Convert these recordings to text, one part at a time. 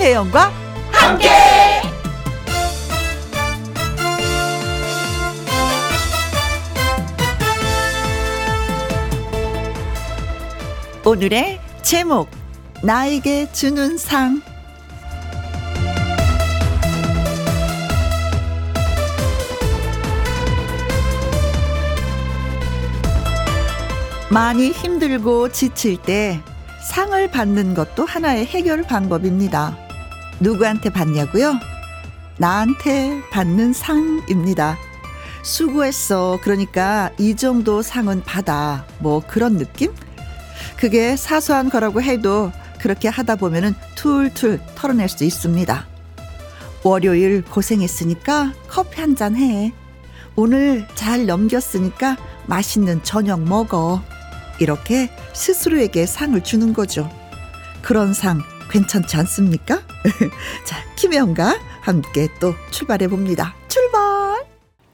김혜영과 함께. 오늘의 제목 나에게 주는 상 많이 힘들고 지칠 때 상을 받는 것도 하나의 해결 방법입니다. 누구한테 받냐고요? 나한테 받는 상입니다. 수고했어. 그러니까 이 정도 상은 받아. 뭐 그런 느낌? 그게 사소한 거라고 해도 그렇게 하다 보면은 툴툴 털어낼 수 있습니다. 월요일 고생했으니까 커피 한 잔 해. 오늘 잘 넘겼으니까 맛있는 저녁 먹어. 이렇게 스스로에게 상을 주는 거죠. 그런 상 괜찮지 않습니까? 자, 김혜영과 함께 또 출발해 봅니다. 출발!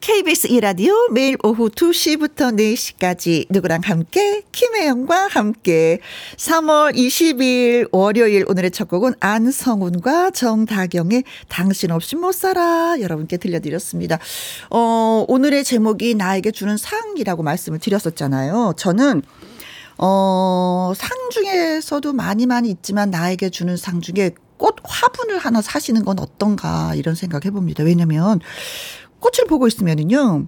KBS 이라디오 매일 오후 2시부터 4시까지 누구랑 함께 김혜영과 함께 3월 20일 월요일 오늘의 첫 곡은 안성훈과 정다경의 당신 없이 못 살아 여러분께 들려드렸습니다. 어, 오늘의 제목이 나에게 주는 상이라고 말씀을 드렸었잖아요. 저는 어, 상 중에서도 많이 많이 있지만 나에게 주는 상 중에 꽃 화분을 하나 사시는 건 어떤가 이런 생각 해봅니다. 왜냐면 꽃을 보고 있으면은요,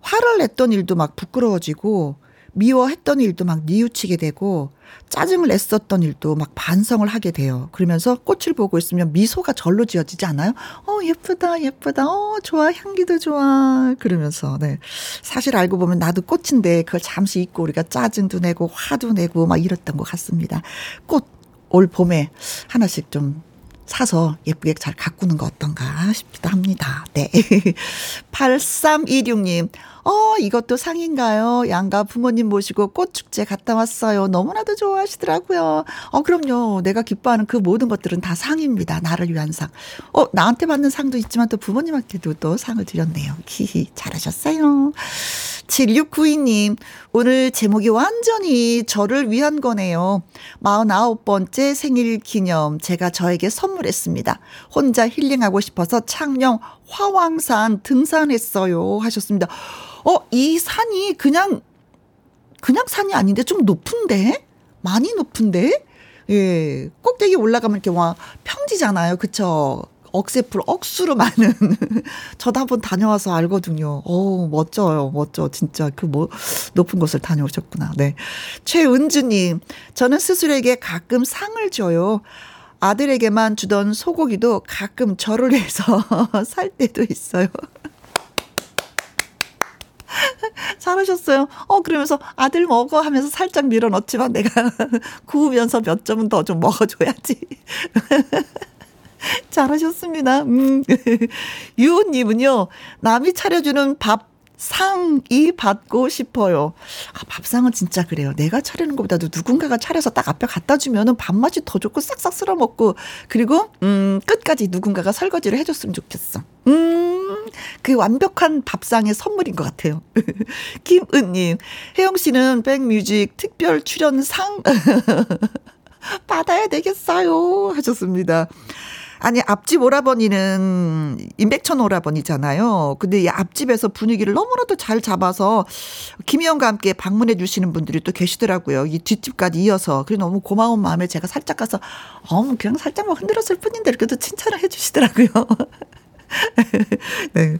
화를 냈던 일도 막 부끄러워지고, 미워했던 일도 막 뉘우치게 되고, 짜증을 냈었던 일도 막 반성을 하게 돼요. 그러면서 꽃을 보고 있으면 미소가 절로 지어지지 않아요? 어, 예쁘다, 예쁘다, 어, 좋아, 향기도 좋아. 그러면서, 네. 사실 알고 보면 나도 꽃인데 그걸 잠시 잊고 우리가 짜증도 내고 화도 내고 막 이랬던 것 같습니다. 꽃, 올 봄에 하나씩 좀 사서 예쁘게 잘 가꾸는 거 어떤가 싶기도 합니다. 네. 8326님, 어, 이것도 상인가요? 양가 부모님 모시고 꽃축제 갔다 왔어요. 너무나도 좋아하시더라고요. 어, 그럼요. 내가 기뻐하는 그 모든 것들은 다 상입니다. 나를 위한 상. 어, 나한테 받는 상도 있지만 또 부모님한테도 또 상을 드렸네요. 히히, 잘하셨어요. 7692님, 오늘 제목이 완전히 저를 위한 거네요. 49번째 생일 기념 제가 저에게 선물했습니다. 혼자 힐링하고 싶어서 창녕 화왕산 등산했어요. 하셨습니다. 어, 이 산이 그냥, 그냥 산이 아닌데 좀 높은데? 많이 높은데? 예, 꼭대기 올라가면 이렇게 와 평지잖아요. 그쵸? 억새풀 억수로 많은 저도 한번 다녀와서 알거든요. 오 멋져요, 멋져 진짜 그 뭐 높은 곳을 다녀오셨구나. 네, 최은주님 저는 스스로에게 가끔 상을 줘요. 아들에게만 주던 소고기도 가끔 절을 해서 살 때도 있어요. 잘하셨어요. 어, 그러면서 아들 먹어 하면서 살짝 밀어 넣지만 내가 구우면서 몇 점은 더 좀 먹어줘야지. 잘하셨습니다. 음. 유호님은요, 남이 차려주는 밥, 상이 받고 싶어요. 아, 밥상은 진짜 그래요. 내가 차리는 것보다도 누군가가 차려서 딱 앞에 갖다 주면은 밥맛이 더 좋고 싹싹 쓸어 먹고, 그리고, 음, 끝까지 누군가가 설거지를 해줬으면 좋겠어. 음, 그 완벽한 밥상의 선물인 것 같아요. 김은님, 혜영 씨는 백뮤직 특별 출연상 받아야 되겠어요. 하셨습니다. 아니 앞집 오라버니는 임백천 오라버니잖아요. 근데 이 앞집에서 분위기를 너무나도 잘 잡아서 김희영과 함께 방문해 주시는 분들이 또 계시더라고요. 이 뒷집까지 이어서. 그래 너무 고마운 마음에 제가 살짝 가서 어 그냥 살짝만 흔들었을 뿐인데 그래도 칭찬을 해 주시더라고요. 네,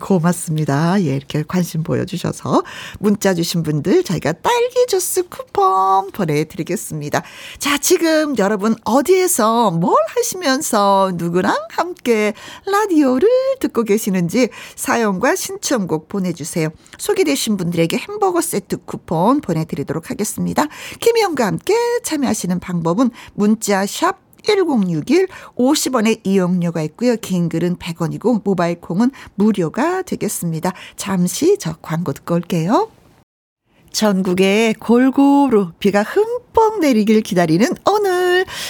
고맙습니다. 예, 이렇게 관심 보여주셔서 문자 주신 분들 저희가 딸기 주스 쿠폰 보내드리겠습니다. 자, 지금 여러분 어디에서 뭘 하시면서 누구랑 함께 라디오를 듣고 계시는지 사연과 신청곡 보내주세요. 소개되신 분들에게 햄버거 세트 쿠폰 보내드리도록 하겠습니다. 김희영과 함께 참여하시는 방법은 문자 샵 1061 50원의 이용료가 있고요. 긴 글은 100원이고 모바일 콩은 무료가 되겠습니다. 잠시 저 광고 듣고 올게요. 전국에 골고루 비가 흠뻑 내리길 기다리는 오늘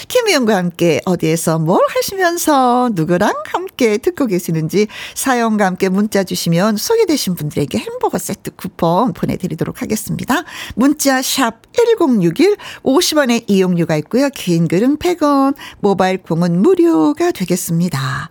김희영과 함께 어디에서 뭘 하시면서 누구랑 함께 듣고 계시는지 사연과 함께 문자 주시면 소개되신 분들에게 햄버거 세트 쿠폰 보내드리도록 하겠습니다. 문자 샵 1061, 50원의 이용료가 있고요. 긴 글은 100원, 모바일 콩은 무료가 되겠습니다.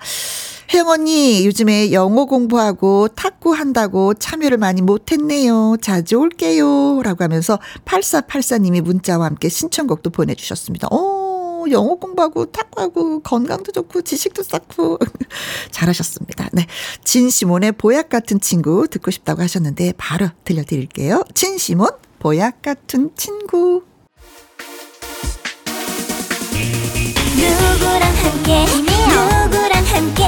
혜영 언니, 요즘에 영어 공부하고 탁구 한다고 참여를 많이 못했네요. 자주 올게요. 라고 하면서 8484님이 문자와 함께 신청곡도 보내주셨습니다. 오, 영어 공부하고 탁구하고 건강도 좋고 지식도 쌓고 잘하셨습니다. 네. 진시몬의 보약 같은 친구 듣고 싶다고 하셨는데 바로 들려드릴게요. 진시몬, 보약 같은 친구. 누구랑 함께? 누구랑 함께?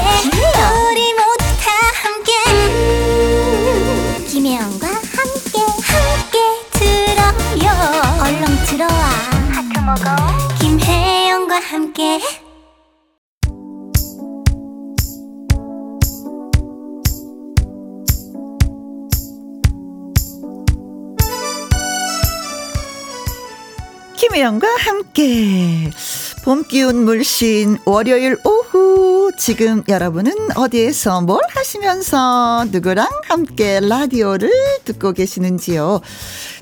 우리 모두 다 함께. 음, 김혜영과 함께. 함께 들어요. 얼렁 들어와. 하트 먹어 김혜영과 함께 김혜영과 함께. 봄 기운 물씬 월요일 오후. 지금 여러분은 어디에서 뭘 하시면서 누구랑 함께 라디오를 듣고 계시는지요?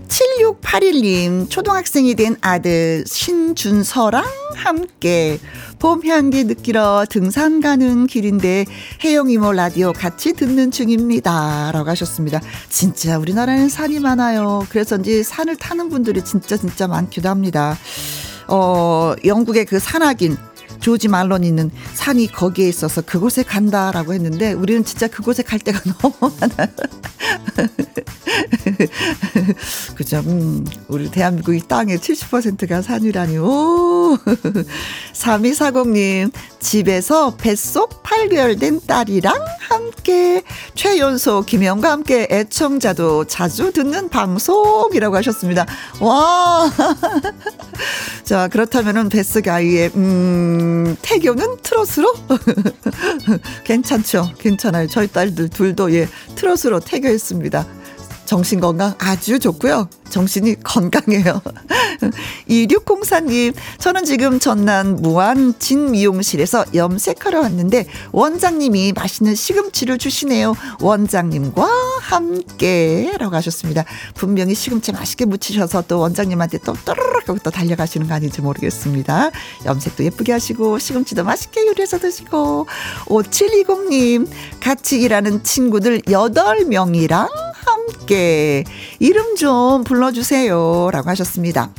7681님 초등학생이 된 아들 신준서랑 함께 봄 향기 느끼러 등산 가는 길인데 혜영 이모 라디오 같이 듣는 중입니다. 라고 하셨습니다. 진짜 우리나라는 산이 많아요. 그래서인지 산을 타는 분들이 진짜 진짜 많기도 합니다. 어, 영국의 그 산악인 조지 말론 있는 산이 거기에 있어서 그곳에 간다라고 했는데 우리는 진짜 그곳에 갈 때가 너무 많아요. 그죠. 음, 우리 대한민국 이 땅의 70%가 산이라니. 오. 3240님, 집에서 뱃속 8개월 된 딸이랑 함께 최연소 김영과 함께 애청자도 자주 듣는 방송이라고 하셨습니다. 와. 자, 그렇다면은 뱃속 아이의, 음, 태교는 트롯으로? 괜찮죠? 괜찮아요. 저희 딸들 둘도 예, 트롯으로 태교했습니다. 정신 건강 아주 좋고요. 정신이 건강해요. 2604님, 저는 지금 전남 무안 진미용실에서 염색하러 왔는데 원장님이 맛있는 시금치를 주시네요. 원장님과 함께 라고 하셨습니다. 분명히 시금치 맛있게 무치셔서 또 원장님한테 또 또르륵 하고 또 달려가시는 거 아닌지 모르겠습니다. 염색도 예쁘게 하시고 시금치도 맛있게 요리해서 드시고 5720님 같이 일하는 친구들 8명이랑 함께 이름 좀 불러주세요. 라고 하셨습니다.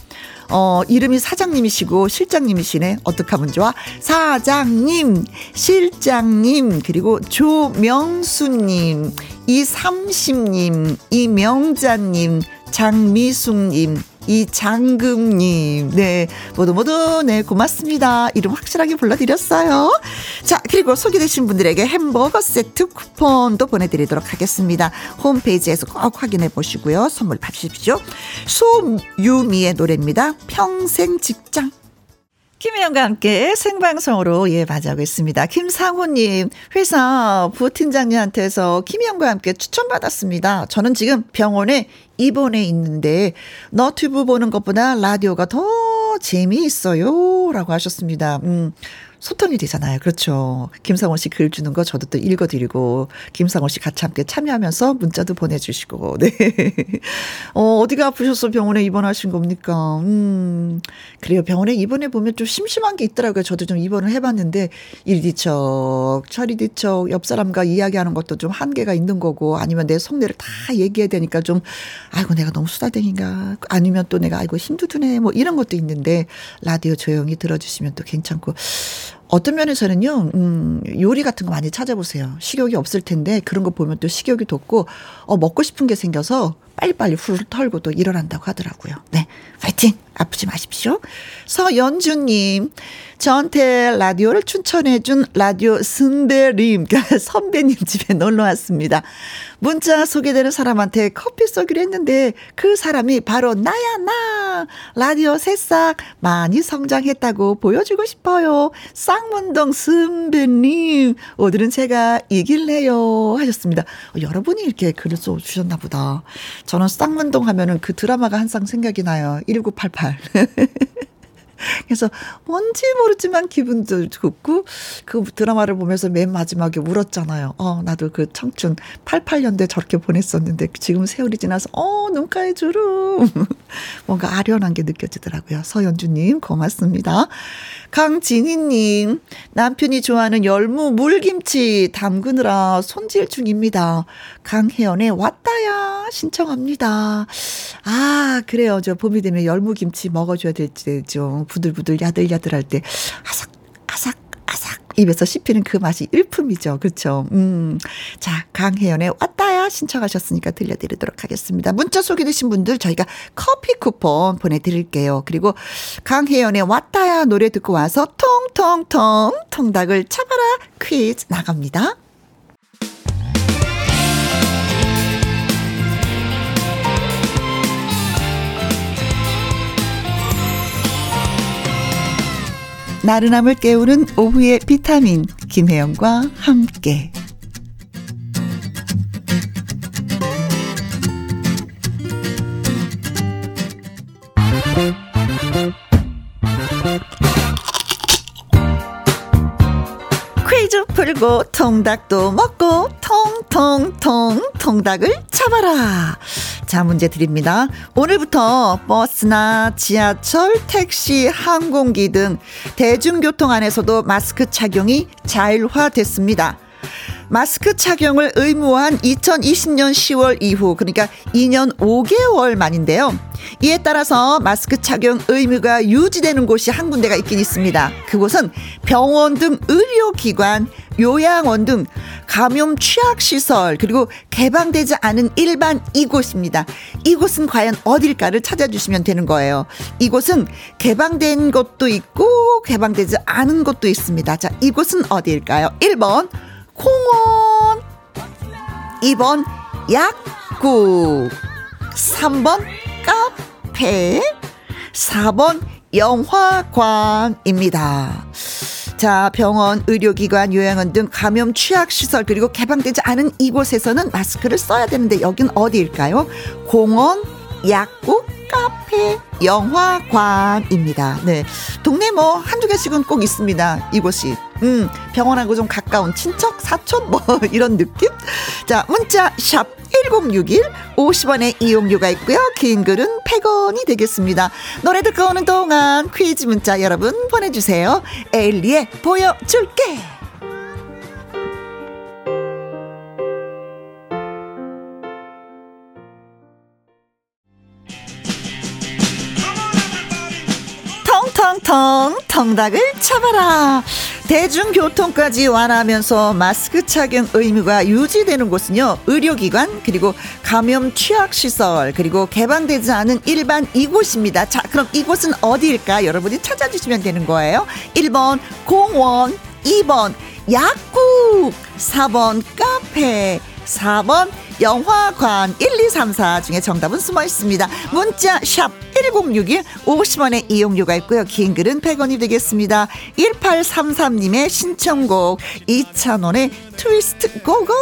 어, 이름이 사장님이시고 실장님이시네. 어떡 하면 좋아? 사장님, 실장님, 그리고 조명수님, 이삼십님, 이명자님, 장미숙님, 이장금님, 네, 모두 모두, 네, 고맙습니다. 이름 확실하게 불러드렸어요. 자, 그리고 소개되신 분들에게 햄버거 세트 쿠폰도 보내드리도록 하겠습니다. 홈페이지에서 꼭 확인해 보시고요. 선물 받으십시오. 소유미의 노래입니다. 평생 직장. 김혜영과 함께 생방송으로 예 맞이하고 있습니다. 김상호님 회사 부팀장님한테서 김혜영과 함께 추천받았습니다. 저는 지금 병원에 입원해 있는데 너튜브 보는 것보다 라디오가 더 재미있어요 라고 하셨습니다. 음. 소통이 되잖아요. 그렇죠. 김상원 씨 글 주는 거 저도 또 읽어드리고, 김상원 씨 같이 함께 참여하면서 문자도 보내주시고, 네. 어, 어디가 아프셔서 병원에 입원하신 겁니까? 음, 그래요. 병원에 입원해 보면 좀 심심한 게 있더라고요. 저도 좀 입원을 해봤는데, 이리뒤척, 저리뒤척, 옆 사람과 이야기하는 것도 좀 한계가 있는 거고, 아니면 내 속내를 다 얘기해야 되니까 좀, 아이고, 내가 너무 수다댕인가. 아니면 또 내가, 아이고, 힘도 드네. 뭐 이런 것도 있는데, 라디오 조용히 들어주시면 또 괜찮고, 어떤 면에서는요, 음, 요리 같은 거 많이 찾아보세요. 식욕이 없을 텐데 그런 거 보면 또 식욕이 돋고, 어, 먹고 싶은 게 생겨서 빨리빨리 훌 털고 또 일어난다고 하더라고요. 네. 파이팅! 아프지 마십시오. 서연주님, 저한테 라디오를 추천해준 라디오 그러니까 선배님 집에 놀러 왔습니다. 문자 소개되는 사람한테 커피 쏘기로 했는데 그 사람이 바로 나야, 나! 라디오 새싹 많이 성장했다고 보여주고 싶어요. 쌍문동 선배님, 오늘은 제가 이길래요. 하셨습니다. 어, 여러분이 이렇게 글을 써주셨나 보다. 저는 쌍문동 하면은 그 드라마가 항상 생각이 나요. 1988. 그래서 뭔지 모르지만 기분도 좋고 그 드라마를 보면서 맨 마지막에 울었잖아요. 어, 나도 그 청춘 88년대 저렇게 보냈었는데 지금 세월이 지나서 어, 눈가에 주름. 뭔가 아련한 게 느껴지더라고요. 서연주님 고맙습니다. 강진희님 남편이 좋아하는 열무 물김치 담그느라 손질 중입니다. 강혜연의 왔다야 신청합니다. 아 그래요. 저 봄이 되면 열무김치 먹어줘야 될지 좀 부들부들 야들야들할 때 아삭 아삭 아삭 입에서 씹히는 그 맛이 일품이죠. 그렇죠. 음. 자, 강혜연의 왔다야 신청하셨으니까 들려드리도록 하겠습니다. 문자 소개되신 분들 저희가 커피 쿠폰 보내드릴게요. 그리고 강혜연의 왔다야 노래 듣고 와서 통통통 통닭을 잡아라 퀴즈 나갑니다. 나른함을 깨우는 오후의 비타민 김혜영과 함께 풀고 통닭도 먹고 통통통 통닭을 잡아라. 자, 문제 드립니다. 오늘부터 버스나 지하철, 택시, 항공기 등 대중교통 안에서도 마스크 착용이 자율화됐습니다. 마스크 착용을 의무화한 2020년 10월 이후 그러니까 2년 5개월 만인데요. 이에 따라서 마스크 착용 의무가 유지되는 곳이 한 군데가 있긴 있습니다. 그곳은 병원 등 의료기관, 요양원 등 감염 취약 시설 그리고 개방되지 않은 일반 이곳입니다. 이곳은 과연 어딜까를 찾아주시면 되는 거예요. 이곳은 개방된 곳도 있고 개방되지 않은 곳도 있습니다. 자, 이곳은 어디일까요? 1번 공원 2번 약국 3번 카페 4번 영화관입니다. 자, 병원, 의료기관, 요양원 등 감염 취약시설 그리고 개방되지 않은 이곳에서는 마스크를 써야 되는데 여긴 어디일까요? 공원, 약국, 카페, 영화관입니다. 네. 동네 뭐 한두 개씩은 꼭 있습니다. 이곳이. 음, 병원하고 좀 가까운 친척, 사촌 뭐 이런 느낌? 자, 문자 샵 1061, 50원의 이용료가 있고요. 긴 글은 100원이 되겠습니다. 노래 듣고 오는 동안 퀴즈 문자 여러분 보내주세요. 엘리의 보여줄게. 텅텅텅 텅닭을 잡아라. 대중교통까지 완화하면서 마스크 착용 의무가 유지되는 곳은요. 의료기관 그리고 감염 취약 시설 그리고 개방되지 않은 일반 이곳입니다. 자 그럼 이곳은 어디일까 여러분이 찾아주시면 되는 거예요. 1번 공원 2번 약국 4번 카페 4번 영화관 1, 2, 3, 4 중에 정답은 숨어 있습니다. 문자 샵 1061, 50원의 이용료가 있고요. 긴 글은 100원이 되겠습니다. 1833님의 신청곡 이찬원의 트위스트 고고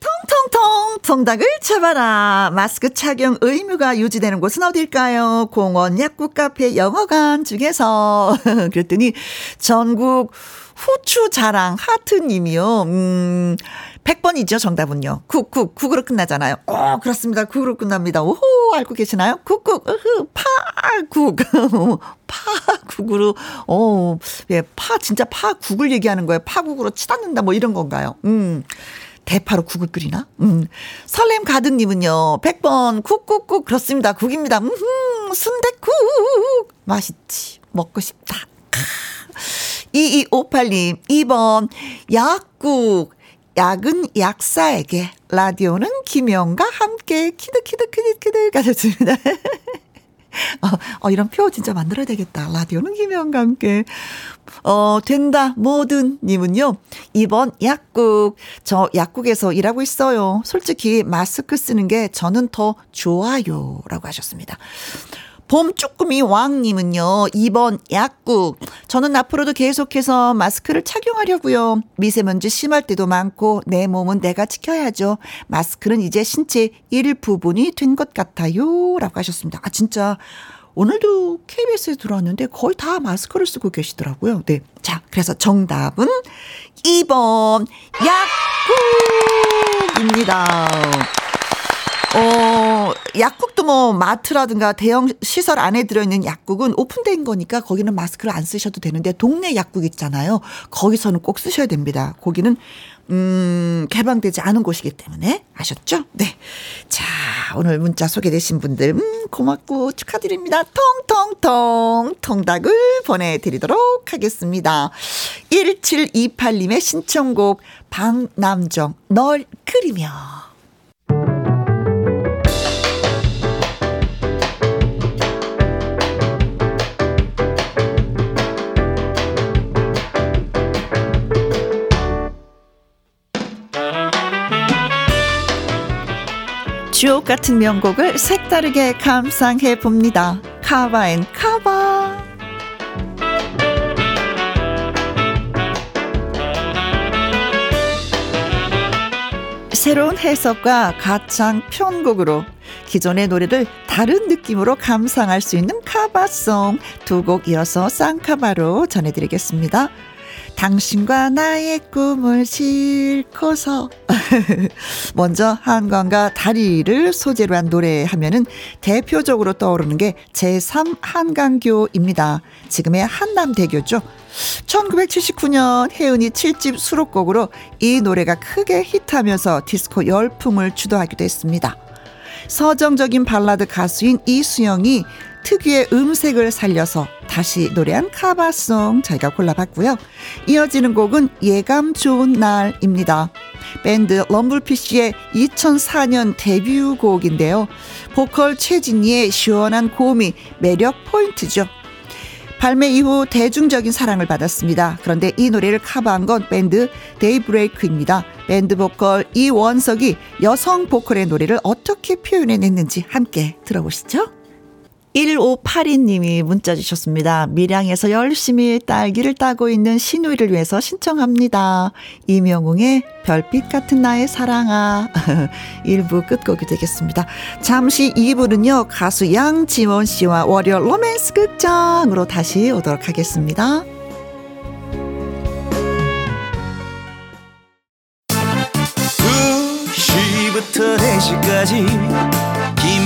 통통통 통닭을 잡아라. 마스크 착용 의무가 유지되는 곳은 어딜까요? 공원, 약국, 카페, 영어관 중에서 그랬더니 전국 후추 자랑 하트님이요. 음, 100번이죠, 정답은요. 쿡쿡, 국으로 끝나잖아요. 어, 그렇습니다. 국으로 끝납니다. 오호, 알고 계시나요? 쿡쿡, 으흐, 파국. 파국으로, 어, 예, 파, 진짜 파국을 얘기하는 거예요. 파국으로 치닫는다, 뭐 이런 건가요? 음. 대파로 국을 끓이나? 음. 설렘 가득님은요, 100번, 쿡쿡쿡, 그렇습니다. 국입니다. 음, 순대국. 맛있지. 먹고 싶다. 2258님, 2번, 약국. 약은 약사에게, 라디오는 김영과 함께, 키득키득 키득키득 가셨습니다. 어, 어, 이런 표 진짜 만들어야 되겠다. 라디오는 김혜영과 함께. 어, 된다. 뭐든 님은요. 이번 약국. 저 약국에서 일하고 있어요. 솔직히 마스크 쓰는 게 저는 더 좋아요. 라고 하셨습니다. 봄 쭈꾸미 왕님은요, 2번 약국. 저는 앞으로도 계속해서 마스크를 착용하려고요. 미세먼지 심할 때도 많고, 내 몸은 내가 지켜야죠. 마스크는 이제 신체 일부분이 된 것 같아요. 라고 하셨습니다. 아, 진짜. 오늘도 KBS에 들어왔는데 거의 다 마스크를 쓰고 계시더라고요. 네. 자, 그래서 정답은 2번 약국입니다. 어, 약국도 뭐 마트라든가 대형 시설 안에 들어있는 약국은 오픈된 거니까 거기는 마스크를 안 쓰셔도 되는데 동네 약국 있잖아요. 거기서는 꼭 쓰셔야 됩니다. 거기는 음, 개방되지 않은 곳이기 때문에 아셨죠? 네. 자, 오늘 문자 소개되신 분들 음, 고맙고 축하드립니다. 통통통 통닭을 보내드리도록 하겠습니다. 1728님의 신청곡 방남정 널 그리며 주옥 같은 명곡을 색다르게 감상해 봅니다. 카바 앤 카바. 새로운 해석과 가창 편곡으로 기존의 노래를 다른 느낌으로 감상할 수 있는 카바송 두 곡 이어서 쌍카바로 전해드리겠습니다. 당신과 나의 꿈을 싣고서 먼저 한강과 다리를 소재로 한 노래 하면은 대표적으로 떠오르는 게 제3 한강교입니다. 지금의 한남대교죠. 1979년 혜은이 7집 수록곡으로 이 노래가 크게 히트하면서 디스코 열풍을 주도하기도 했습니다. 서정적인 발라드 가수인 이수영이 특유의 음색을 살려서 다시 노래한 카바송 저희가 골라봤고요. 이어지는 곡은 예감 좋은 날입니다. 밴드 럼블피쉬의 2004년 데뷔곡인데요. 보컬 최진이의 시원한 고음이 매력 포인트죠. 발매 이후 대중적인 사랑을 받았습니다. 그런데 이 노래를 커버한 건 밴드 데이브레이크입니다. 밴드 보컬 이원석이 여성 보컬의 노래를 어떻게 표현해냈는지 함께 들어보시죠. 1582님이 문자 주셨습니다. 밀양에서 열심히 딸기를 따고 있는 시누이를 위해서 신청합니다. 이명웅의 별빛 같은 나의 사랑아. 1부 끝곡이 되겠습니다. 잠시 2부는요, 가수 양지원 씨와 월요 로맨스 극장으로 다시 오도록 하겠습니다. 2시부터 4시까지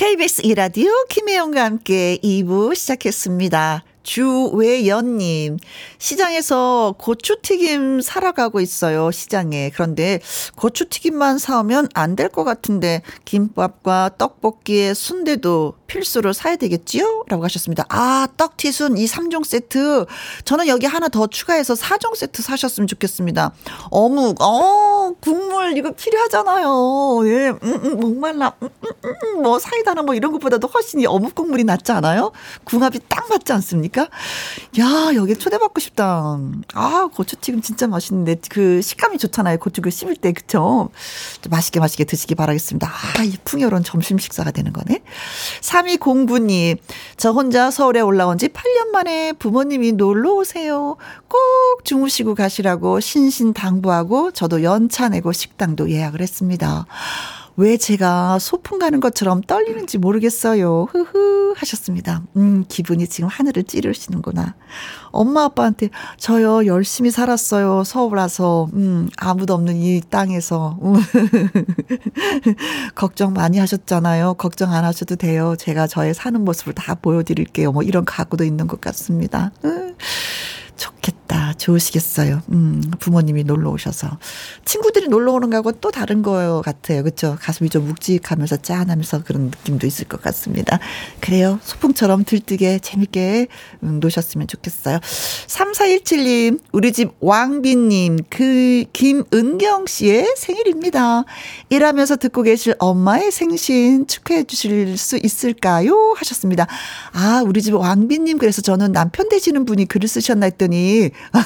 KBS 이라디오 김혜영과 함께 2부 시작했습니다. 주외연님, 시장에서 고추튀김 사러 가고 있어요, 시장에. 그런데 고추튀김만 사오면 안 될 것 같은데, 김밥과 떡볶이에 순대도 필수로 사야 되겠지요? 라고 하셨습니다. 아, 떡튀순 이 3종 세트. 저는 여기 하나 더 추가해서 4종 세트 사셨으면 좋겠습니다. 어묵, 어, 국물 이거 필요하잖아요. 예, 음, 음, 목말라, 음, 음, 음, 음, 뭐 사이다나 뭐 이런 것보다도 훨씬 이 어묵 국물이 낫지 않아요? 궁합이 딱 맞지 않습니까? 야, 여기 초대받고 싶다. 아, 고추튀김 진짜 맛있는데 그 식감이 좋잖아요. 고추를 씹을 때, 그쵸? 맛있게 맛있게 드시기 바라겠습니다. 아, 이 풍요로운 점심 식사가 되는 거네. 3209님, 저 혼자 서울에 올라온 지 8년 만에 부모님이 놀러 오세요. 꼭 주무시고 가시라고 신신당부하고 저도 연차 내고 식당도 예약을 했습니다. 왜 제가 소풍 가는 것처럼 떨리는지 모르겠어요. 흐흐 하셨습니다. 음, 기분이 지금 하늘을 찌르시는구나. 엄마 아빠한테 저요 열심히 살았어요. 서울 와서 음, 아무도 없는 이 땅에서. 걱정 많이 하셨잖아요. 걱정 안 하셔도 돼요. 제가 저의 사는 모습을 다 보여드릴게요. 뭐 이런 각오도 있는 것 같습니다. 음. 좋겠다. 좋으시겠어요. 음, 부모님이 놀러 오셔서. 친구들이 놀러 오는 거하고 또 다른 거 같아요. 그쵸? 가슴이 좀 묵직하면서 짠하면서 그런 느낌도 있을 것 같습니다. 그래요. 소풍처럼 들뜨게 재밌게 음, 노셨으면 좋겠어요. 3417님, 우리 집 왕비님, 그, 김은경 씨의 생일입니다. 일하면서 듣고 계실 엄마의 생신 축하해 주실 수 있을까요? 하셨습니다. 아, 우리 집 왕비님, 그래서 저는 남편 되시는 분이 글을 쓰셨나 했더니,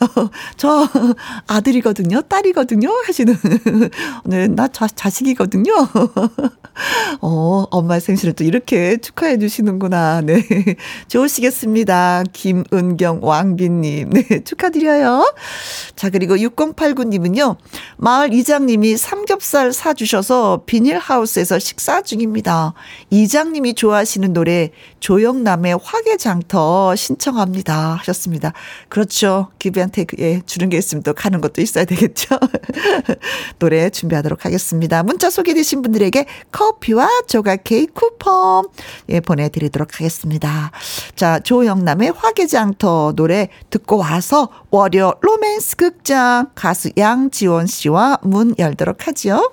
어, 저 아들이거든요. 딸이거든요. 하시는. 네, 나 자, 자식이거든요. 어, 엄마 생신을 또 이렇게 축하해 주시는구나. 네. 좋으시겠습니다. 김은경 왕비님. 네, 축하드려요. 자, 그리고 6089님은요. 마을 이장님이 삼겹살 사주셔서 비닐하우스에서 식사 중입니다. 이장님이 좋아하시는 노래 조영남의 화개장터 신청합니다. 하셨습니다. 그렇죠. 기비한테 예, 주는 게 있으면 또 가는 것도 있어야 되겠죠. 노래 준비하도록 하겠습니다. 문자 소개되신 분들에게 커피와 조각 케이크 쿠폰 예, 보내드리도록 하겠습니다. 자, 조영남의 화개장터 노래 듣고 와서 월요 로맨스 극장 가수 양지원 씨와 문 열도록 하죠.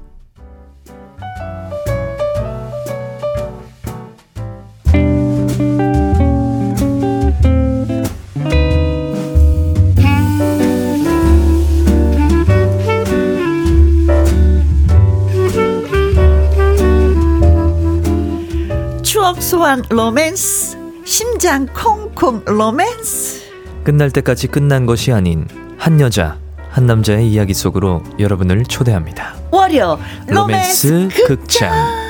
소환 로맨스 심장 콩콩 로맨스 끝날 때까지 끝난 것이 아닌 한 여자 한 남자의 이야기 속으로 여러분을 초대합니다. 월요 로맨스, 로맨스 극장.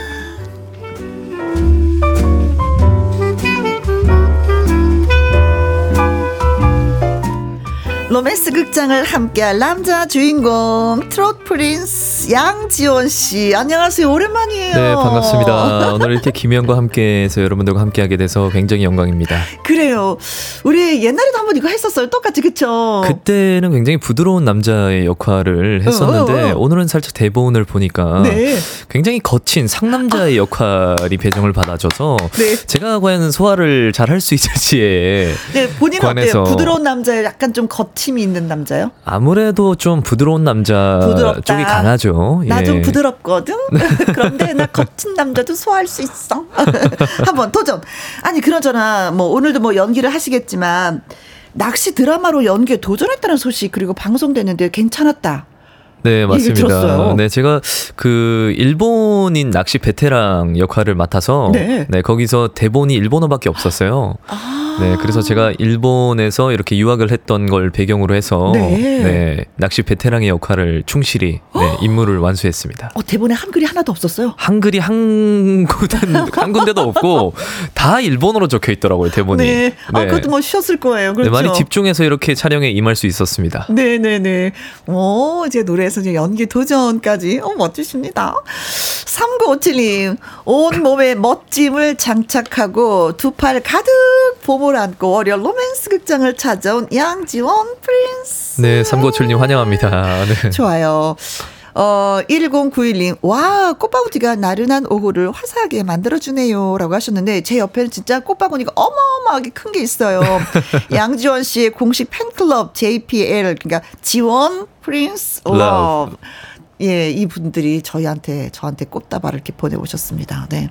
로맨스 극장을 함께할 남자 주인공 트롯 prince 양지원 씨 안녕하세요 오랜만이에요. 네 반갑습니다. 오늘 이렇게 김희영과 함께해서 여러분들과 함께하게 돼서 굉장히 영광입니다. 그래요. 우리 옛날에도 한번 이거 했었어요. 똑같이 그쵸? 그때는 굉장히 부드러운 남자의 역할을 했었는데 어, 어, 어. 오늘은 살짝 대본을 보니까 네. 굉장히 거친 상남자의 역할이 배정을 받아줘서 네. 제가 과연 소화를 잘 할 수 있을지에 네 관해서. 어때요? 부드러운 남자에 약간 좀 거 침이 있는 남자요? 아무래도 좀 부드러운 남자 부드럽다. 쪽이 강하죠. 나좀 예. 부드럽거든. 그런데 나 거친 남자도 소화할 수 있어. 한번 도전. 아니 그러잖아. 뭐 오늘도 뭐 연기를 하시겠지만 낚시 드라마로 연기에 도전했다는 소식 그리고 방송됐는데 괜찮았다. 네, 맞습니다. 네, 제가 그 일본인 낚시 베테랑 역할을 맡아서 네. 네, 거기서 대본이 일본어밖에 없었어요. 아. 네, 그래서 제가 일본에서 이렇게 유학을 했던 걸 배경으로 해서 네. 네, 낚시 베테랑의 역할을 충실히 네, 임무를 완수했습니다. 어, 대본에 한글이 하나도 없었어요. 한글이 한 군데 한 군데도 없고 다 일본어로 적혀 있더라고요 대본이. 네. 아, 그것도 뭐 쉬었을 거예요. 네, 그렇죠. 많이 집중해서 이렇게 촬영에 임할 수 있었습니다. 네 네 네. 오, 이제 노래에서 이제 연기 도전까지. 어, 멋지십니다. 3957님, 온 몸에 멋짐을 장착하고 두 팔 가득 봄을 안고 월요 로맨스 극장을 찾아온 양지원 프린스. 네, 삼고출님 환영합니다. 네. 좋아요. 어, 1091님, 와, 꽃바구니가 나른한 오후를 화사하게 만들어주네요. 라고 하셨는데, 제 옆에는 진짜 꽃바구니가 어마어마하게 큰 게 있어요. 양지원 씨의 공식 팬클럽 JPL, 그러니까 지원 prince love. 예, 이 분들이 저희한테, 저한테 꽃다발을 이렇게 보내오셨습니다. 네.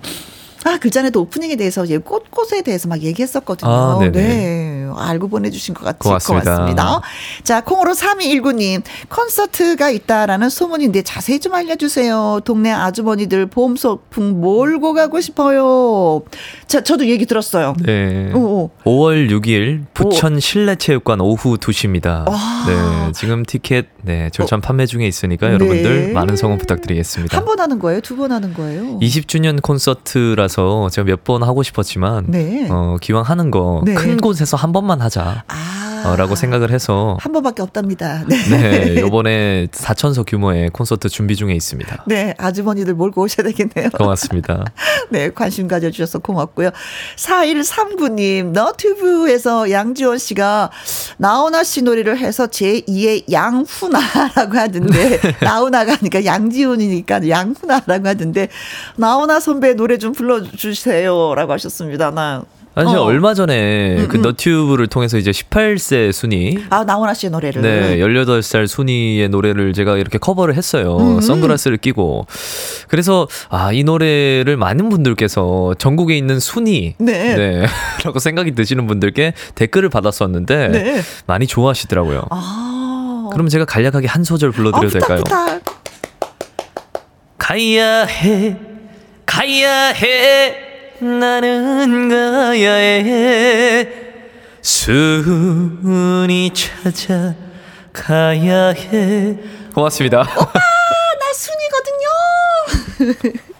아, 그 전에도 오프닝에 대해서 예, 꽃, 꽃에 대해서 막 얘기했었거든요. 아, 네네. 네. 알고 보내주신 것 같, 고맙습니다. 고맙습니다. 자, 콩으로 3219님, 콘서트가 있다라는 소문인데 자세히 좀 알려주세요. 동네 아주머니들 봄 소풍 몰고 가고 싶어요. 자, 저도 얘기 들었어요. 네. 오, 오. 5월 6일 부천 실내체육관 오후 2시입니다. 와. 네, 지금 티켓 네, 절찬 판매 중에 있으니까 여러분들 네. 많은 성원 부탁드리겠습니다. 한 번 하는 거예요? 두 번 하는 거예요? 20주년 콘서트라서 제가 몇 번 하고 싶었지만 네. 어, 기왕 하는 거 네. 큰 곳에서 한 번만 하자. 아. 어, 라고 생각을 해서 한 번밖에 없답니다. 네. 네, 요번에 4천석 규모의 콘서트 준비 중에 있습니다. 네, 아주머니들 몰고 오셔야 되겠네요. 고맙습니다. 네, 관심 가져 주셔서 고맙고요. 4139님, 너튜브에서 양지원 씨가 나훈아 씨 노래를 해서 제2의 양훈아라고 하던데, 나훈아가 아니까 양지원이니까 양훈아라고 하던데, 나훈아 선배 노래 좀 불러 주세요. 라고 하셨습니다. 나. 아니, 제가 어. 얼마 전에 음, 그 음. 너튜브를 통해서 이제 18세 순위 아, 나훈아 씨의 노래를. 네, 18살 순이의 노래를 제가 이렇게 커버를 했어요. 음. 선글라스를 끼고. 그래서, 아, 이 노래를 많은 분들께서 전국에 있는 순이. 네. 라고 생각이 드시는 분들께 댓글을 받았었는데. 네. 많이 좋아하시더라고요. 아. 그럼 제가 간략하게 한 소절 불러드려도 어, 부탁, 될까요? 부탁. 가야 해, 가야 해, 나는 가야 해. 순이 찾아 가야 해. 고맙습니다. 나 순이거든요.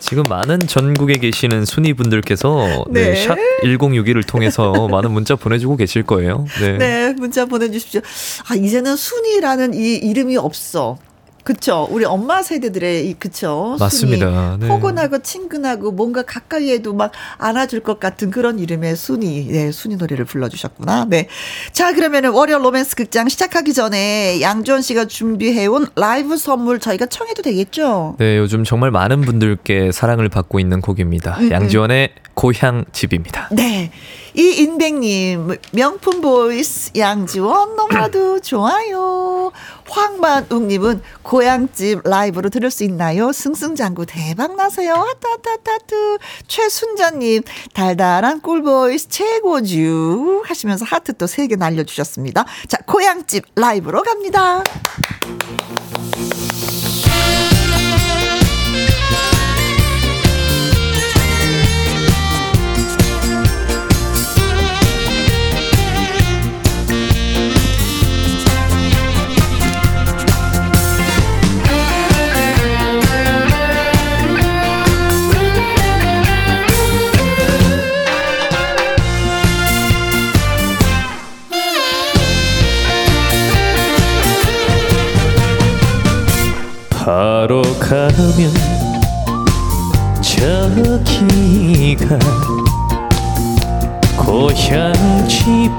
지금 많은 전국에 계시는 순위 분들께서 네. 네. 샵 1061을 통해서 많은 문자 보내주고 계실 거예요. 네. 네, 문자 보내주십시오. 아, 이제는 순이라는 이 이름이 없어. 그쵸. 우리 엄마 세대들의 이, 그쵸. 맞습니다. 순이. 네. 포근하고 친근하고 뭔가 가까이에도 막 안아줄 것 같은 그런 이름의 순이. 네, 순이 노래를 불러주셨구나. 네. 자, 그러면은 월요 로맨스 극장 시작하기 전에 양지원 씨가 준비해온 라이브 선물 저희가 청해도 되겠죠? 네, 요즘 정말 많은 분들께 사랑을 받고 있는 곡입니다. 음, 양지원의 고향 집입니다. 네. 이인백님, 명품 보이스 양지원 너무나도 좋아요. 황만웅님은 고향집 라이브로 들을 수 있나요? 승승장구 대박 나세요. 하트하트하트. 최순자님, 달달한 꿀보이스 최고쥬. 하시면서 하트 또 세 개 날려주셨습니다. 자, 고향집 라이브로 갑니다. 가면 저기가 고향집인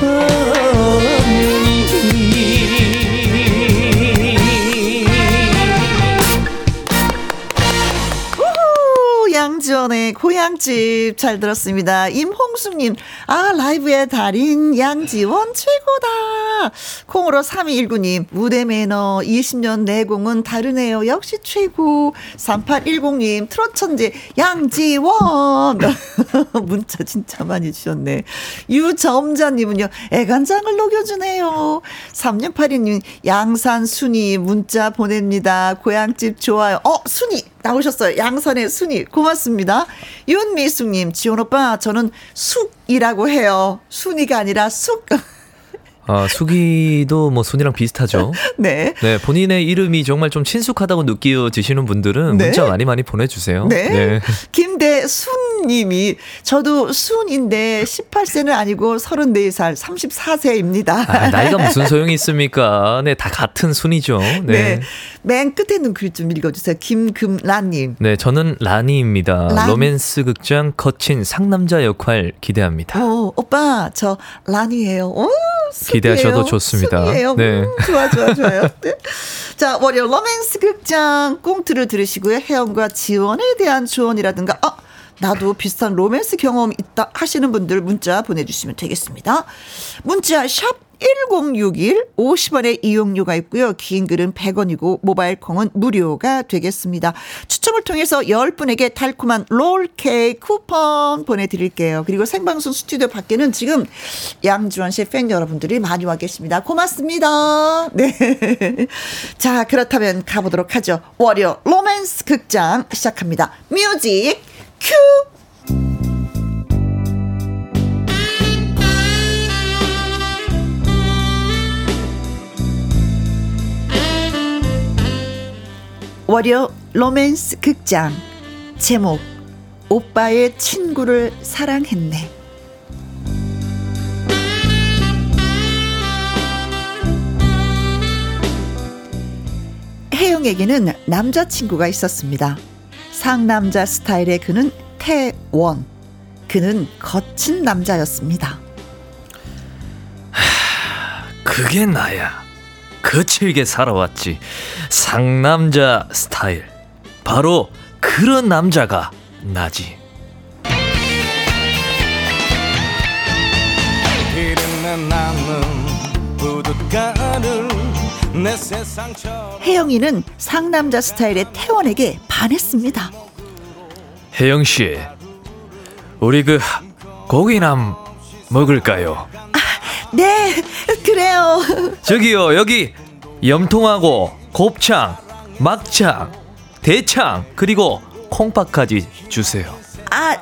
후, 고향집 잘 들었습니다. 임홍숙님, 아, 라이브의 달인 양지원 최고다. 콩으로 3219님, 무대 매너 20년 내공은 다르네요. 역시 최고. 3810님, 트롯 천재 양지원. 문자 진짜 많이 주셨네. 유점자님은요, 애간장을 녹여주네요. 3682님, 양산 순이 문자 보냅니다. 고향집 좋아요. 어, 순이 나오셨어요. 양산의 순이. 고맙습니다. 윤미숙님, 지원 오빠, 저는 숙이라고 해요. 순이가 아니라 숙. 아, 수기도 뭐 순이랑 비슷하죠. 네. 네, 본인의 이름이 정말 좀 친숙하다고 느껴지시는 분들은 네. 문자 많이 많이 보내주세요. 네. 김대순 님이 저도 순인데 18세는 아니고 34살, 34세입니다. 아, 나이가 무슨 소용이 있습니까? 네, 다 같은 순이죠. 네. 네. 네. 맨 끝에 있는 글 좀 읽어주세요. 김금란님. 저는 라니입니다. 란. 로맨스 극장 거친 상남자 역할 기대합니다. 어, 오빠, 저 란이에요. 오. 기대하셔도 좋습니다. 쑥이에요. 네. 음, 좋아, 좋아, 좋아요. 네. 자, 월요 로맨스 극장 꽁트를 들으시고요. 혜영과 지원에 대한 조언이라든가, 어, 나도 비슷한 로맨스 경험 있다 하시는 분들 문자 보내주시면 되겠습니다. 문자 샵 1061 50원의 이용료가 있고요. 긴 글은 100원이고 모바일 콩은 무료가 되겠습니다. 추첨을 통해서 10분에게 달콤한 롤케이크 쿠폰 보내드릴게요. 그리고 생방송 스튜디오 밖에는 지금 양지원 씨의 팬 여러분들이 많이 와 계십니다. 고맙습니다. 네. 자, 그렇다면 가보도록 하죠. 월요 로맨스 극장 시작합니다. music cue! 월요 로맨스 극장 제목 오빠의 친구를 사랑했네 혜영에게는 남자친구가 있었습니다. 상남자 스타일의 그는 태원. 그는 거친 남자였습니다. 그게 나야. 거칠게 살아왔지. 상남자 스타일. 바로 그런 남자가 나지. 이름은 나는 부둣가를 혜영이는 상남자 스타일의 태원에게 반했습니다. 혜영 씨, 우리 그 고기나 먹을까요? 네, 그래요. 저기요, 여기 염통하고 곱창, 막창, 대창 그리고 콩밥까지 주세요. 아,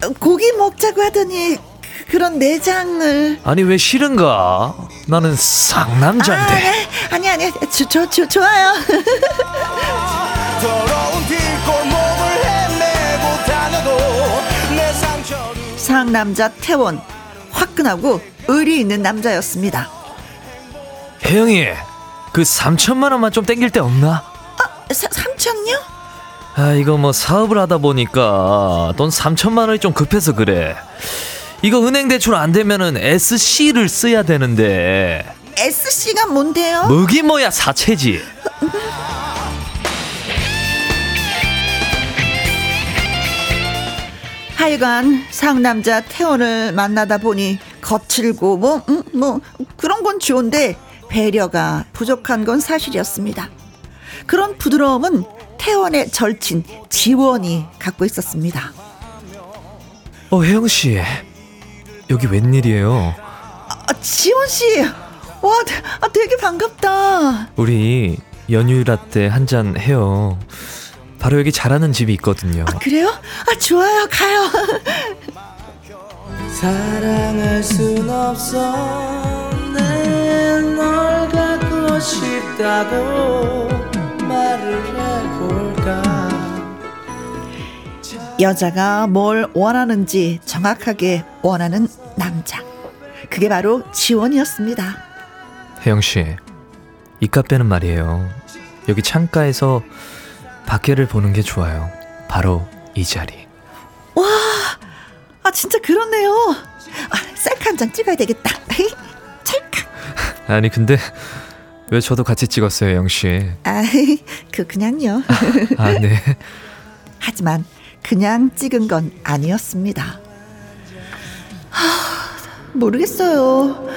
저, 고기 먹자고 하더니 그- 그런 내장을. 아니 왜 싫은가? 나는 상남자인데. 아, 아니, 아니, 저, 저, 저, 좋아요. 상남자 태원 화끈하고 의리 있는 남자였습니다. 혜영이 그 3천만 원만 좀 땡길 데 없나? 사, 삼천요? 아 이거 뭐 사업을 하다 보니까 돈 3천만 원이 좀 급해서 그래 이거 은행 대출 안 되면은 SC를 써야 되는데 SC가 뭔데요? 뭐긴 뭐야 사채지 하여간 상남자 태원을 만나다 보니 거칠고 뭐, 음, 뭐 그런 건 좋은데 배려가 부족한 건 사실이었습니다. 그런 부드러움은 태원의 절친 지원이 갖고 있었습니다. 어 혜영 씨 여기 웬일이에요? 아, 지원 씨, 와, 되- 아, 되게 반갑다. 우리 연유 라떼 한 잔 해요. 바로 여기 잘하는 집이 있거든요. 아, 그래요? 아, 좋아요, 가요. 사랑할 순 없어. 내 널 갖고 싶다고 여자가 뭘 원하는지 정확하게 원하는 남자. 그게 바로 지원이었습니다. 혜영 씨 이 카페는 말이에요 여기 창가에서 밖에를 보는 게 좋아요 바로 이 자리 아, 진짜 그렇네요. 아, 셀카 한 장 찍어야 되겠다. 찰칵. 아니 근데 왜 저도 같이 찍었어요 영 씨 아, 그 그냥요. 아네 하지만 그냥 찍은 건 아니었습니다. 하, 모르겠어요.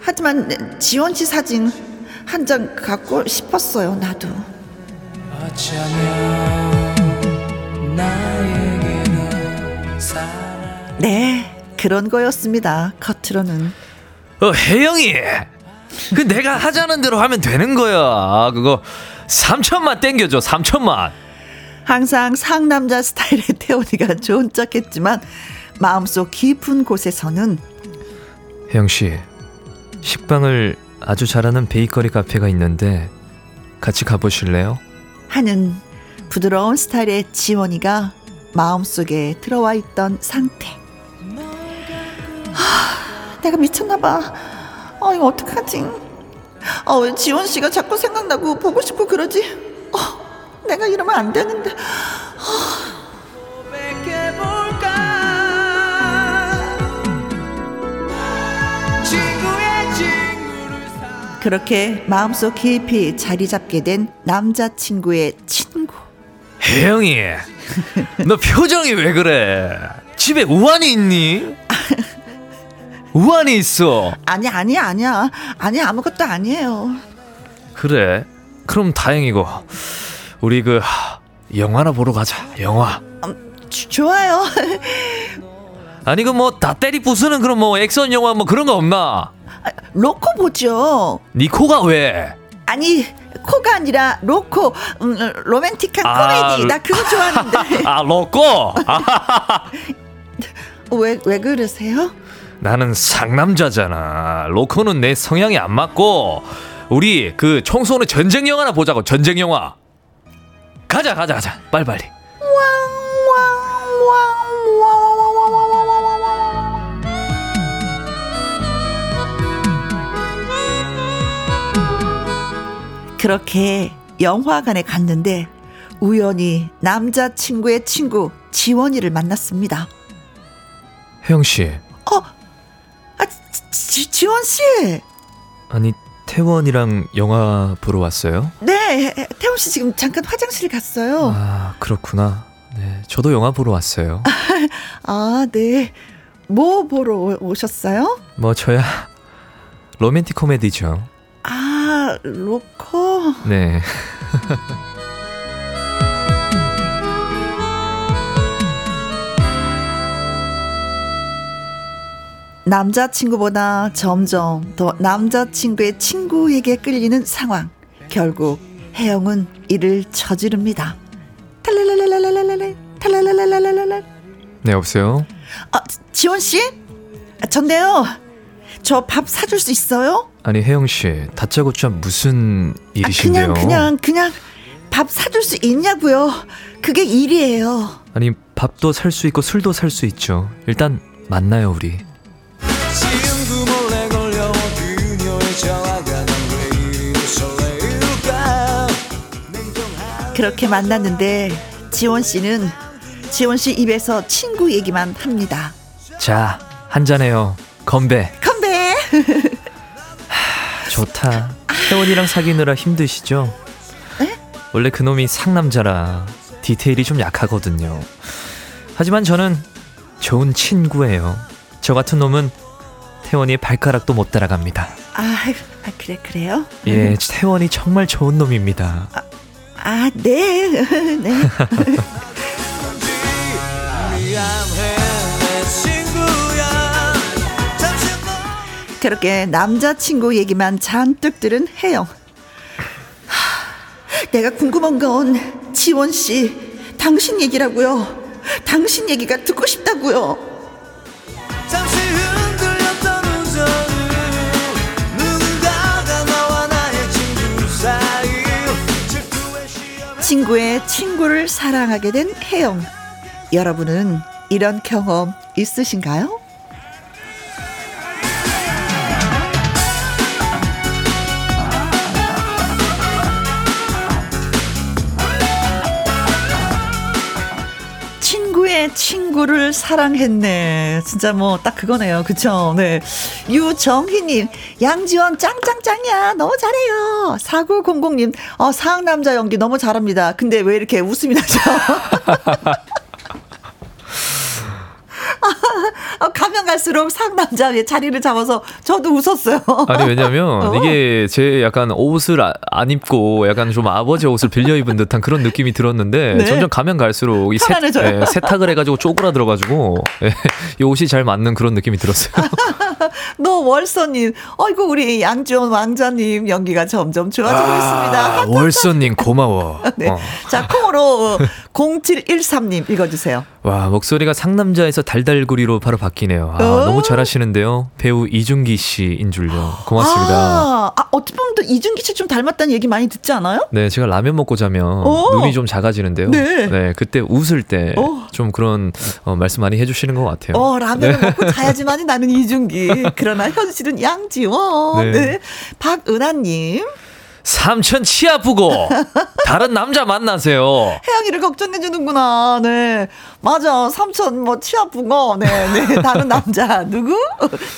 하지만 지원 씨 사진 한 장 갖고 싶었어요, 나도. 네, 그런 거였습니다. 겉으로는. 어, 혜영이 그 내가 하자는 대로 하면 되는 거야 그거 3천만 땡겨줘 3천만 항상 상남자 스타일의 태원이가 좋은 척했지만 마음속 깊은 곳에서는 혜영 씨 식빵을 아주 잘하는 베이커리 카페가 있는데 같이 가보실래요? 하는 부드러운 스타일의 지원이가 마음속에 들어와 있던 상태. 하, 내가 미쳤나 봐. 아, 이거 어떡하지? 아, 왜 지원 씨가 자꾸 생각나고 보고 싶고 그러지? 어, 내가 이러면 안 되는데. 그렇게 마음속 깊이 자리 잡게 된 남자친구의 친구. 혜영이 너 표정이 왜 그래 집에 우환이 있니? 우환이 있어 아니, 아니, 아니야. 아니, 아무것도 아니에요. 그래 그럼 다행이고 우리 그 영화나 보러 가자 영화 주- 좋아요. 아니 그 뭐 다 때리 부수는 그런 뭐 액션 영화 뭐 그런 거 없나? 로코 보죠. 니 코가 왜? 아니 코가 아니라 로코 음, 로맨틱한 아, 코미디 나 그거 좋아하는데 아 로꼬? 아, 왜왜 그러세요? 나는 상남자잖아 로코는 내 성향이 안 맞고 우리 그 청소는 전쟁 영화나 보자고 전쟁 영화 가자 가자 가자 빨리빨리 그렇게 영화관에 갔는데 우연히 남자친구의 친구 지원이를 만났습니다. 혜영씨 아, 지, 지원 씨. 아니 태원이랑 영화 보러 왔어요? 네, 태훈 씨 지금 잠깐 화장실 갔어요. 아 그렇구나 네 저도 영화 보러 왔어요 아, 네. 뭐 보러 오- 오셨어요? 뭐 저야 로맨틱 코미디죠 아, 로코. 네 남자친구보다 점점 더 남자친구의 친구에게 끌리는 상황. 결국 혜영은 이를 저지릅니다. 탈랄랄랄랄랄랄 탈랄랄랄랄랄 네, 여보세요? 아, 지원 씨? 아, 전데요. 저 밥 사줄 수 있어요? 아니, 혜영 씨, 다짜고짜 무슨 아, 일이신데요? 그냥 그냥 그냥 밥 사줄 수 있냐고요. 그게 일이에요. 아니, 밥도 살 수 있고 술도 살 수 있죠. 일단 만나요 우리. 그렇게 만났는데 지원 씨는 지원 씨 입에서 친구 얘기만 합니다. 자 한잔해요. 건배. 건배. 좋다. 태원이랑 사귀느라 힘드시죠? 원래 그놈이 상남자라 디테일이 좀 약하거든요. 하지만 저는 좋은 친구예요. 저 같은 놈은 태원이의 발가락도 못 따라갑니다. 아, 아 그래 그래요? 예, 태원이 정말 좋은 놈입니다. 아 네. 네. 너 그렇게 남자친구 얘기만 잔뜩 들은 혜영. 하, 내가 궁금한 건 지원 씨, 당신 얘기라고요. 당신 얘기가 듣고 싶다고요. 친구의 친구를 사랑하게 된 혜영. 여러분은 이런 경험 있으신가요? 친구를 사랑했네. 진짜 뭐 딱 그거네요. 그쵸? 네. 유정희님, 양지원 짱짱짱이야. 너무 잘해요. 4900님, 어, 상남자 연기 너무 잘합니다. 근데 왜 이렇게 웃음이 나죠? 어, 가면 갈수록 상남자의 자리를 잡아서 저도 웃었어요. 아니 왜냐면 어. 이게 제 약간 옷을 아- 안 입고 약간 좀 아버지 옷을 빌려 입은 듯한 그런 느낌이 들었는데 네. 점점 가면 갈수록 이 세. 예, 세탁을 해가지고 쪼그라들어가지고 예, 이 옷이 잘 맞는 그런 느낌이 들었어요. 너 월서님, 어이구 우리 양지원 왕자님 연기가 점점 좋아지고 있습니다. 월서님 고마워. 네. 어. 자, 콩으로 0713님 읽어주세요. 와 목소리가 상남자에서 달달구리로 바로 바뀌네요. 아, 어? 너무 잘하시는데요. 배우 이준기 씨인 줄요. 고맙습니다. 아, 아, 어떻게 보면 또 이준기 씨 좀 닮았다는 얘기 많이 듣지 않아요? 네, 제가 라면 먹고 자면 어. 눈이 좀 작아지는데요. 네. 그때 웃을 때 어. 좀 그런 어, 말씀 많이 해주시는 것 같아요. 어, 라면을 먹고 자야지만이 나는 이준기. 그러나 현실은 양지원. 네. 네. 박은하님. 삼천 치 아프고 다른 남자 만나세요. 혜영이를 걱정해 주는구나. 네. 맞아. 삼촌 뭐 치 아프고. 네. 네. 다른 남자. 누구?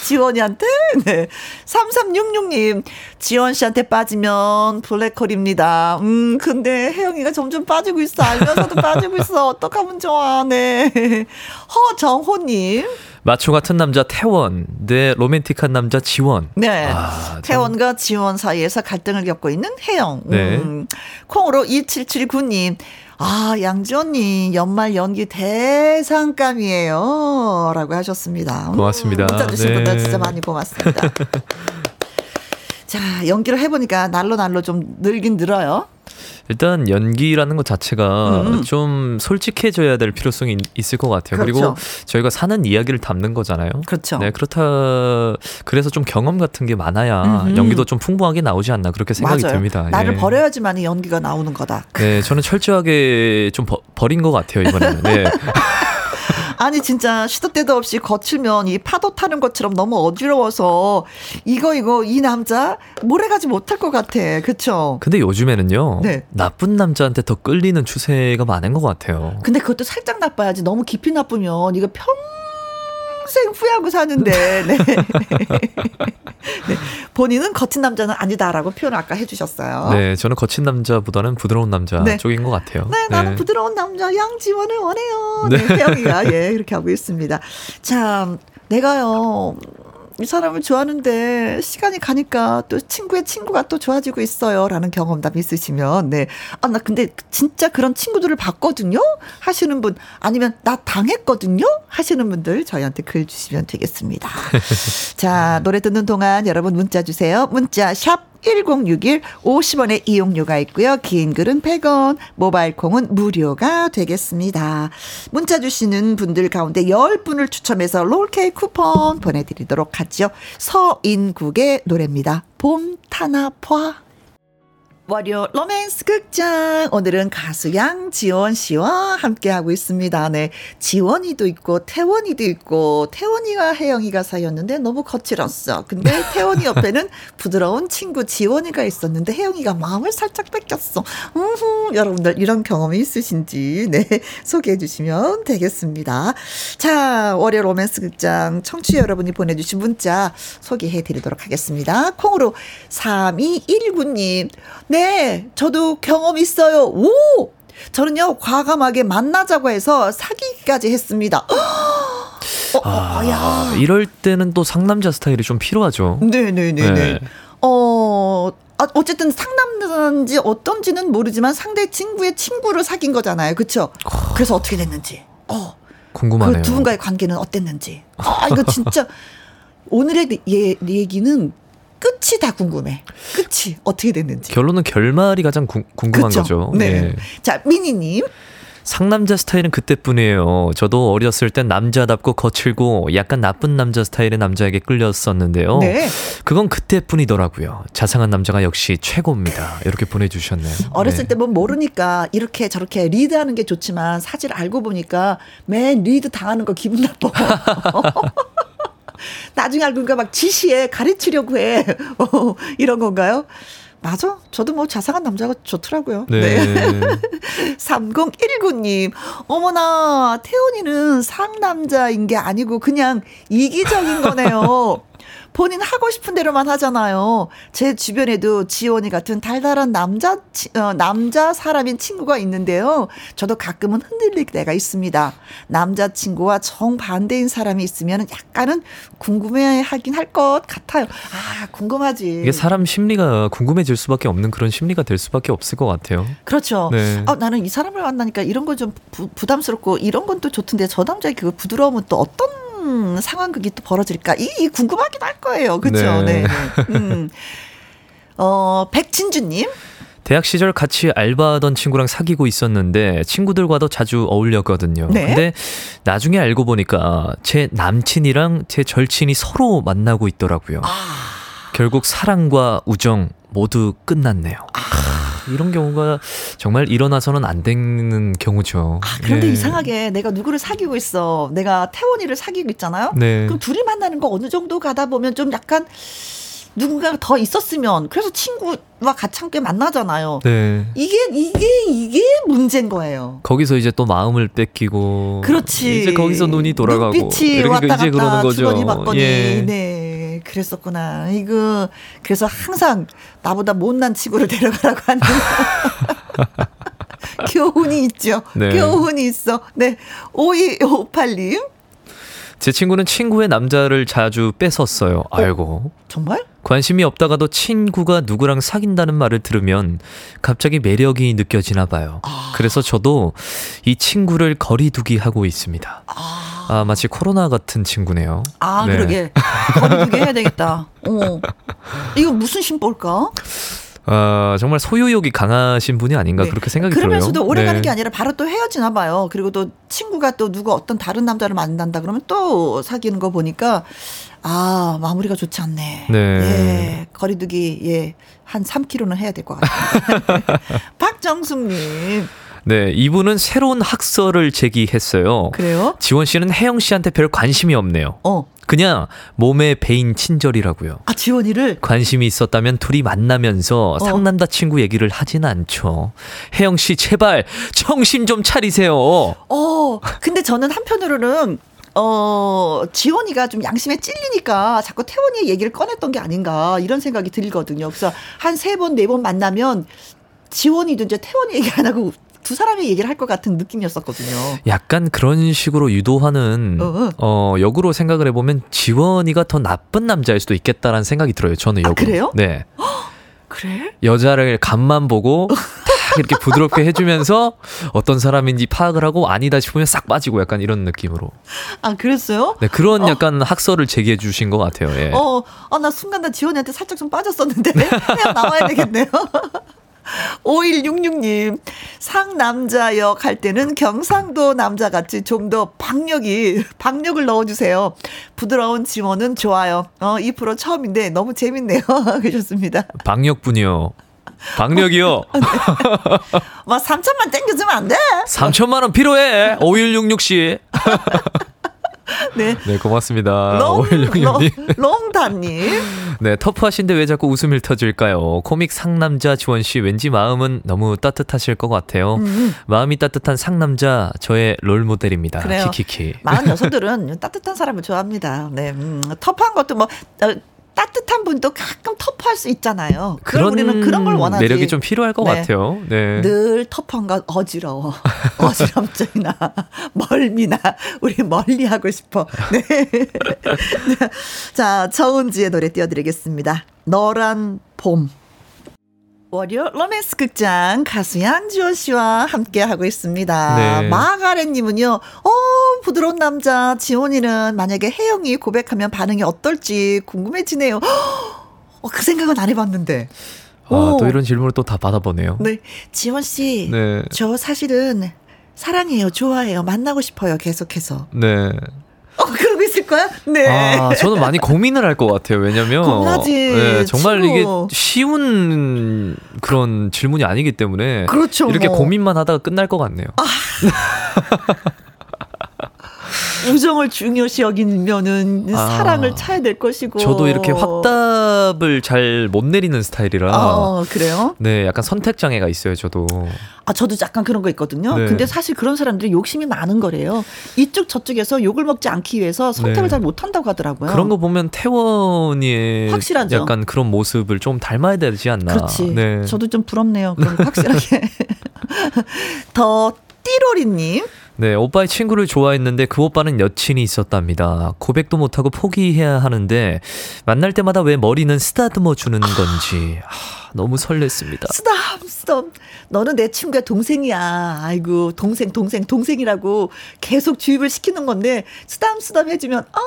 지원이한테? 네. 3366 님. 지원 씨한테 빠지면 블랙홀입니다. 음, 근데 혜영이가 점점 빠지고 있어. 알면서도 빠지고 있어. 어떡하면 좋아. 네. 허정호 님. 마초 같은 남자 태원, 내 로맨틱한 남자 지원. 네. 아, 참. 태원과 지원 사이에서 갈등을 겪고 있는 혜영. 네. 음. 콩으로 2779님. 아, 양지언니, 연말 연기 대상감이에요. 라고 하셨습니다. 음, 고맙습니다. 문자 주신 네. 분들 진짜 많이 고맙습니다. 자, 연기를 해보니까 날로 날로 좀 늘긴 늘어요. 일단 연기라는 것 자체가 음. 좀 솔직해져야 될 필요성이 있- 있을 것 같아요. 그리고 그렇죠. 저희가 사는 이야기를 담는 거잖아요. 그렇죠. 네, 그렇다. 그래서 좀 경험 같은 게 많아야 음흠. 연기도 좀 풍부하게 나오지 않나 그렇게 생각이 맞아요. 듭니다. 나를 예. 버려야지만 연기가 나오는 거다. 네, 저는 철저하게 좀 버, 버린 것 같아요 이번에는. 네. 아니 진짜 시도 때도 없이 거칠면 이 파도 타는 것처럼 너무 어지러워서 이거 이거 이 남자 몰아가지 못할 것 같아. 그쵸? 근데 요즘에는요 네. 나쁜 남자한테 더 끌리는 추세가 많은 것 같아요. 근데 그것도 살짝 나빠야지. 너무 깊이 나쁘면 이거 평 생 후회하고 사는데. 네. 네. 본인은 거친 남자는 아니다라고 표현을 아까 해주셨어요. 네, 저는 거친 남자보다는 부드러운 남자 네. 쪽인 것 같아요. 네, 나는 부드러운 남자 양지원을 원해요. 네. 네, 혜영이가 예 이렇게 하고 있습니다. 참 내가요 이 사람을 좋아하는데 시간이 가니까 또 친구의 친구가 또 좋아지고 있어요라는 경험담 있으시면 네. 아 나 근데 진짜 그런 친구들을 봤거든요. 하시는 분 아니면 나 당했거든요. 하시는 분들 저희한테 글 주시면 되겠습니다. 자, 노래 듣는 동안 여러분 문자 주세요. 문자 샵 1061 50원의 이용료가 있고요. 긴 글은 100원, 모바일 콩은 무료가 되겠습니다. 문자 주시는 분들 가운데 10분을 추첨해서 롤케이크 쿠폰 보내드리도록 하죠. 서인국의 노래입니다. 봄 타나 봐. 월요 로맨스 극장 오늘은 가수 양지원 씨와 함께 하고 있습니다. 네, 지원이도 있고 태원이도 있고 태원이와 혜영이가 사이였는데 너무 거칠었어. 근데 태원이 옆에는 부드러운 친구 지원이가 있었는데 혜영이가 마음을 살짝 뺏겼어. 음흠, 여러분들 이런 경험이 있으신지 네 소개해 주시면 되겠습니다. 자, 월요 로맨스 극장 청취 여러분이 보내주신 문자 소개해 드리도록 하겠습니다. 콩으로 3219님 네, 저도 경험 있어요. 오! 저는요, 과감하게 만나자고 해서 사귀기까지 했습니다. 어, 어, 아, 야. 이럴 때는 또 상남자 스타일이 좀 필요하죠. 네네네네. 네. 어, 아, 어쨌든 상남자인지 어떤지는 모르지만 상대 친구의 친구를 사귄 거잖아요. 그쵸? 그래서 어떻게 됐는지. 어. 궁금하네요. 그 두 분과의 관계는 어땠는지. 아, 이거 진짜 오늘의 예, 얘기는 끝이 다 궁금해. 끝이 어떻게 됐는지. 결론은 결말이 가장 궁, 금한 그쵸? 거죠. 네. 예. 자, 미니님. 상남자 스타일은 그때뿐이에요. 저도 어렸을 땐 남자답고 거칠고 약간 나쁜 남자 스타일의 남자에게 끌렸었는데요. 네. 그건 그때뿐이더라고요. 자상한 남자가 역시 최고입니다. 이렇게 보내주셨네요. 어렸을 네. 때뭐 모르니까 이렇게 저렇게 리드하는 게 좋지만 사실 알고 보니까 맨 리드 당하는 거 기분 나빠. 나중에 알고 보니까 막 지시에 가르치려고 해. 어, 이런 건가요? 맞아. 저도 뭐 자상한 남자가 좋더라고요. 네. 3019님, 어머나, 태훈이는 상남자인 게 아니고 그냥 이기적인 거네요. 본인 하고 싶은 대로만 하잖아요. 제 주변에도 지원이 같은 달달한 남자, 치- 어, 남자 사람인 친구가 있는데요. 저도 가끔은 흔들릴 때가 있습니다. 남자 친구와 정반대인 사람이 있으면 약간은 궁금해 하긴 할 것 같아요. 아, 궁금하지. 이게 사람 심리가 궁금해질 수밖에 없는 그런 심리가 될 수밖에 없을 것 같아요. 그렇죠. 네. 아, 나는 이 사람을 만나니까 이런 건 좀 부담스럽고 이런 건 또 좋던데 저 남자의 그 부드러움은 또 어떤 상황극이 또 벌어질까? 이, 이 궁금하기도 할 거예요. 그렇죠. 네. 네. 네. 음. 어, 백진주 님. 대학 시절 같이 알바하던 친구랑 사귀고 있었는데 친구들과도 자주 어울렸거든요. 네. 근데 나중에 알고 보니까 제 남친이랑 제 절친이 서로 만나고 있더라고요. 아. 결국 사랑과 우정 모두 끝났네요. 아. 이런 경우가 정말 일어나서는 안 되는 경우죠. 아, 그런데 네. 이상하게 내가 누구를 사귀고 있어. 내가 태원이를 사귀고 있잖아요. 네. 그럼 둘이 만나는 거 어느 정도 가다 보면 좀 약간 누군가가 더 있었으면 그래서 친구와 같이 함께 만나잖아요. 네. 이게 이게 이게 문제인 거예요. 거기서 이제 또 마음을 뺏기고 그렇지. 이제 거기서 눈이 돌아가고 이렇게 왔다 이제 그러는 갔다 거죠. 주거니 받거니. 예. 네, 그랬었구나. 이거 그래서 항상 나보다 못난 친구를 데려가라고 하는 교훈이 있죠. 네. 교훈이 있어. 네, 5258님. 제 친구는 친구의 남자를 자주 뺏었어요. 알고. 정말? 관심이 없다가도 친구가 누구랑 사귄다는 말을 들으면 갑자기 매력이 느껴지나 봐요. 그래서 저도 이 친구를 거리두기 하고 있습니다. 아, 마치 코로나 같은 친구네요. 아, 네. 그러게. 거리두기 해야 되겠다. 어. 이거 무슨 심보일까? 아, 정말 소유욕이 강하신 분이 아닌가 네. 그렇게 생각이 그러면서도 들어요. 오래 가는 네. 게 아니라 바로 또 헤어지나 봐요. 그리고 또 친구가 또 누가 어떤 다른 남자를 만난다 그러면 또 사귀는 거 보니까 아 마무리가 좋지 않네. 네. 예, 거리두기 예 한 3km는 해야 될 것 같아요. 박정숙 님 네, 이분은 새로운 학설을 제기했어요. 그래요? 지원 씨는 혜영 씨한테 별 관심이 없네요. 어, 그냥 몸의 배인 친절이라고요. 아 지원이를 관심이 있었다면 둘이 만나면서 상남자 친구 얘기를 하진 않죠. 혜영 씨 제발 정신 좀 차리세요. 어 근데 저는 한편으로는 어, 지원이가 좀 양심에 찔리니까 자꾸 태원이의 얘기를 꺼냈던 게 아닌가 이런 생각이 들거든요. 그래서 한 세 번, 네 번 만나면 지원이도 이제 태원이 얘기 안 하고 두 사람의 얘기를 할 것 같은 느낌이었었거든요. 약간 그런 식으로 유도하는 어, 어. 어 역으로 생각을 해보면 지원이가 더 나쁜 남자일 수도 있겠다라는 생각이 들어요. 저는 아, 역으로. 그래요? 네. 그래? 여자를 간만 보고 탁 이렇게 부드럽게 해주면서 어떤 사람인지 파악을 하고 아니다 싶으면 싹 빠지고 약간 이런 느낌으로. 아, 그랬어요? 네, 그런 약간 학설을 제기해 주신 것 같아요. 예. 어, 아, 나 순간 나 지원이한테 살짝 좀 빠졌었는데. 그냥 나와야 되겠네요. 5166님, 상남자 역 할 때는 경상도 남자같이 좀 더 박력이, 박력을 넣어주세요. 부드러운 지원은 좋아요. 어, 이 프로 처음인데 너무 재밌네요. 그러셨습니다. 방역분이요. 박력이요. 막 3천만 땡겨주면 안 돼? 3천만 원 필요해. 5166 씨. 네. 네, 고맙습니다. 롱, 5166님. 롱다님. 네, 터프하신데 왜 자꾸 웃음을 터질까요? 코믹 상남자 지원 씨 왠지 마음은 너무 따뜻하실 것 같아요. 음. 마음이 따뜻한 상남자 저의 롤 모델입니다. 그래요. 키키키. 많은 여성들은 따뜻한 사람을 좋아합니다. 네, 음, 터프한 것도 뭐 어, 따뜻한 분도 가끔 터프할 수 있잖아요. 그런 우리는 그런 걸 원하지. 매력이 좀 필요할 것 네. 같아요. 네. 늘 터프한 건 어지러워. 어지럼증이나 멀미나 우리 멀리 하고 싶어. 네. 자, 정은지의 노래 띄워드리겠습니다. 너란 봄. 월요 로맨스 극장 가수 양지원 씨와 함께 하고 있습니다. 네. 마가렛님은요, 어, 부드러운 남자 지원이는 만약에 혜영이 고백하면 반응이 어떨지 궁금해지네요. 어, 그 생각은 안 해봤는데. 아, 오. 또 이런 질문을 또 다 받아보네요. 네, 지원 씨. 네. 저 사실은 사랑해요, 좋아해요, 만나고 싶어요, 계속해서. 네. 어, 그러고 있을 거야? 네. 아, 저는 많이 고민을 할 것 같아요. 왜냐면. 고민하지. 네, 정말 친구. 이게 쉬운 그런 질문이 아니기 때문에. 그렇죠, 이렇게 뭐. 고민만 하다가 끝날 것 같네요. 우정을 중요시 여기면은 아. 사랑을 차야 될 것이고. 저도 이렇게 확답을 잘 못 내리는 스타일이라. 어, 그래요? 네, 약간 선택 장애가 있어요, 저도. 아, 저도 약간 그런 거 있거든요. 네. 근데 사실 그런 사람들이 욕심이 많은 거래요. 이쪽 저쪽에서 욕을 먹지 않기 위해서 선택을 네. 잘 못 한다고 하더라고요. 그런 거 보면 태원이의 확실하죠. 약간 그런 모습을 좀 닮아야 되지 않나. 그렇지. 네. 저도 좀 부럽네요. 그럼 확실하게. 더 띠로리님. 네, 오빠의 친구를 좋아했는데 그 오빠는 여친이 있었답니다. 고백도 못하고 포기해야 하는데 만날 때마다 왜 머리는 쓰다듬어 주는 건지 아, 너무 설렜습니다. 쓰담 쓰담 너는 내 친구야 동생이야 아이고 동생 동생 동생이라고 계속 주입을 시키는 건데 쓰담 쓰담 해주면 아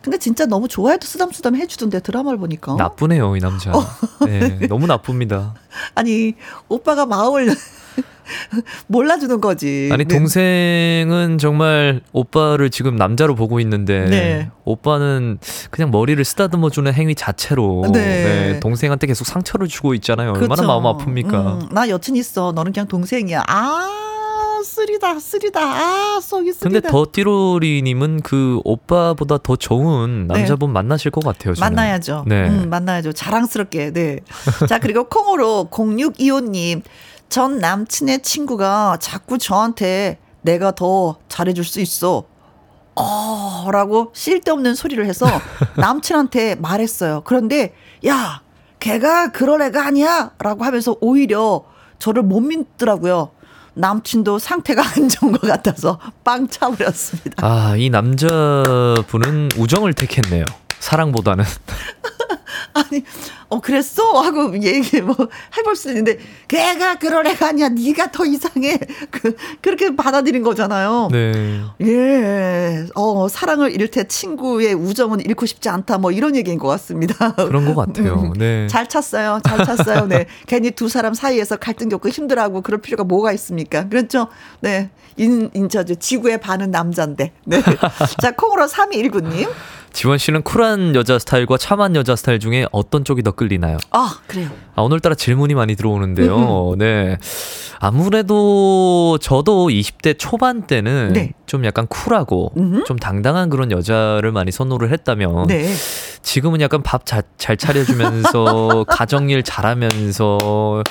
근데 진짜 너무 좋아해도 쓰담 쓰담 해주던데 드라마를 보니까 나쁘네요, 이 남자. 어. 네, 너무 나쁩니다. 아니 오빠가 마음을 몰라주는 거지 아니 네. 동생은 정말 오빠를 지금 남자로 보고 있는데 네. 오빠는 그냥 머리를 쓰다듬어 주는 행위 자체로 네. 네, 동생한테 계속 상처를 주고 있잖아요. 얼마나 그렇죠. 마음 아픕니까? 음, 나 여친 있어 너는 그냥 동생이야 아 쓰리다 쓰리다 아 속이 쓰리다 근데 더 띠로리님은 그 오빠보다 더 좋은 남자분 만나실 것 같아요. 저는. 네. 만나야죠. 네. 음, 만나야죠. 자랑스럽게. 네. 자, 그리고 콩으로 0625님. 전 남친의 친구가 자꾸 저한테 내가 더 잘해줄 수 있어. 어, 라고 쓸데없는 소리를 해서 남친한테 말했어요. 그런데, 야, 걔가 그럴 애가 아니야. 라고 하면서 오히려 저를 못 믿더라고요. 남친도 상태가 안 좋은 것 같아서 빵 차버렸습니다. 아, 이 남자분은 우정을 택했네요. 사랑보다는. 아니, 어 그랬어 하고 얘기 뭐 해볼 수 있는데 걔가 그럴 애가 아니야. 네가 더 이상해. 그 그렇게 받아들인 거잖아요. 네. 예, 어 사랑을 잃을 때 친구의 우정은 잃고 싶지 않다. 뭐 이런 얘기인 것 같습니다. 그런 것 같아요. 네. 잘 찼어요. 잘 찼어요. 네. 괜히 두 사람 사이에서 갈등 겪고 힘들어하고 그럴 필요가 뭐가 있습니까? 그렇죠? 네. 인, 인, 저, 저, 지구의 반은 남자인데. 네. 자, 콩으로 3219님. 지원 씨는 쿨한 여자 스타일과 참한 여자 스타일 중에 어떤 쪽이 더 끌리나요? 아, 그래요. 아, 오늘따라 질문이 많이 들어오는데요. 네. 아무래도 저도 20대 초반 때는 네. 좀 약간 쿨하고 음흠. 좀 당당한 그런 여자를 많이 선호를 했다면 네. 지금은 약간 밥 잘 차려주면서 가정일 잘하면서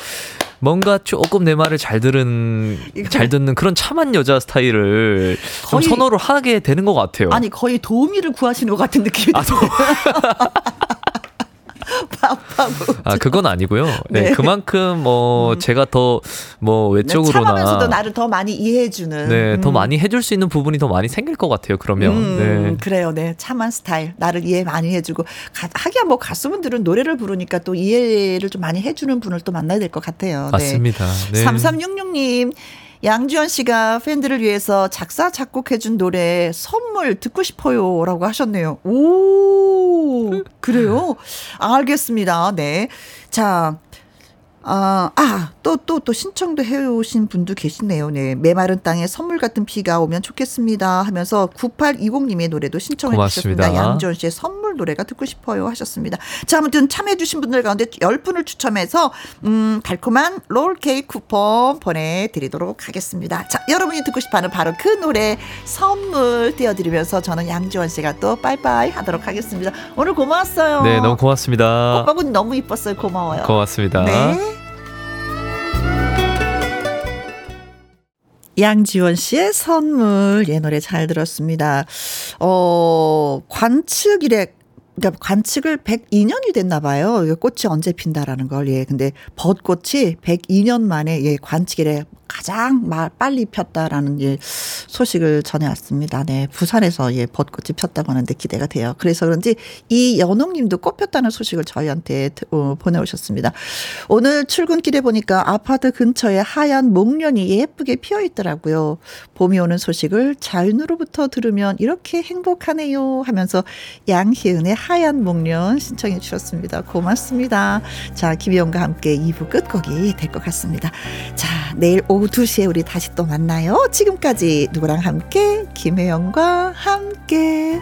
뭔가 조금 내 말을 잘 들은 잘 듣는 그런 참한 여자 스타일을 좀 거의- 선호를 하게 되는 것 같아요. 아니 거의 도우미를 구하시는 것 같은 느낌이 아, 드네요. 밥하고 아 그건 아니고요. 네, 네. 그만큼 뭐 제가 더 뭐 외적으로나 참하면서도 나를 더 많이 이해해주는. 네, 더 음. 많이 해줄 수 있는 부분이 더 많이 생길 것 같아요. 그러면 음, 네. 그래요, 네. 참한 스타일. 나를 이해 많이 해주고. 가, 하기야 뭐 가수분들은 노래를 부르니까 또 이해를 좀 많이 해주는 분을 또 만나야 될 것 같아요. 맞습니다. 네. 3366님. 양지원 씨가 팬들을 위해서 작사, 작곡해준 노래 선물 듣고 싶어요. 라고 하셨네요. 오, 그래요? 알겠습니다. 네. 자, 아, 아, 또, 또, 또 신청도 해오신 분도 계시네요. 네. 메마른 땅에 선물 같은 비가 오면 좋겠습니다. 하면서 9820님의 노래도 신청해. 주셨습니다. 양지원 씨의 선물 노래가 듣고 싶어요 하셨습니다. 자, 아무튼 참여해주신 분들 가운데 10분을 추첨해서, 음, 달콤한 롤케이크 쿠폰 보내드리도록 하겠습니다. 자, 여러분이 듣고 싶어 하는 바로 그 노래 선물 띄워드리면서 저는 양지원 씨가 또 빠이빠이 하도록 하겠습니다. 오늘 고마웠어요. 네, 너무 고맙습니다. 오빠분 너무 이뻤어요. 고마워요. 고맙습니다. 네. 양지원 씨의 선물, 예, 노래 잘 들었습니다. 어, 관측 이래, 그러니까 관측을 102년이 됐나 봐요. 꽃이 언제 핀다라는 걸, 예. 근데 벚꽃이 102년 만에, 예, 관측이래 가장 마- 빨리 폈다라는 예, 소식을 전해왔습니다. 네, 부산에서 예, 벚꽃이 폈다고 하는데 기대가 돼요. 그래서 그런지 이 연옥 님도 꽃 폈다는 소식을 저희한테 어, 보내오셨습니다. 오늘 출근길에 보니까 아파트 근처에 하얀 목련이 예쁘게 피어 있더라고요. 봄이 오는 소식을 자윤으로부터 들으면 이렇게 행복하네요 하면서 양희은의 하얀 목련 신청해 주셨습니다. 고맙습니다. 자, 김희영과 함께 2부 끝곡이 될 것 같습니다. 자, 내일 오후 2시에 우리 다시 또 만나요. 지금까지 누구랑 함께? 김혜영과 함께.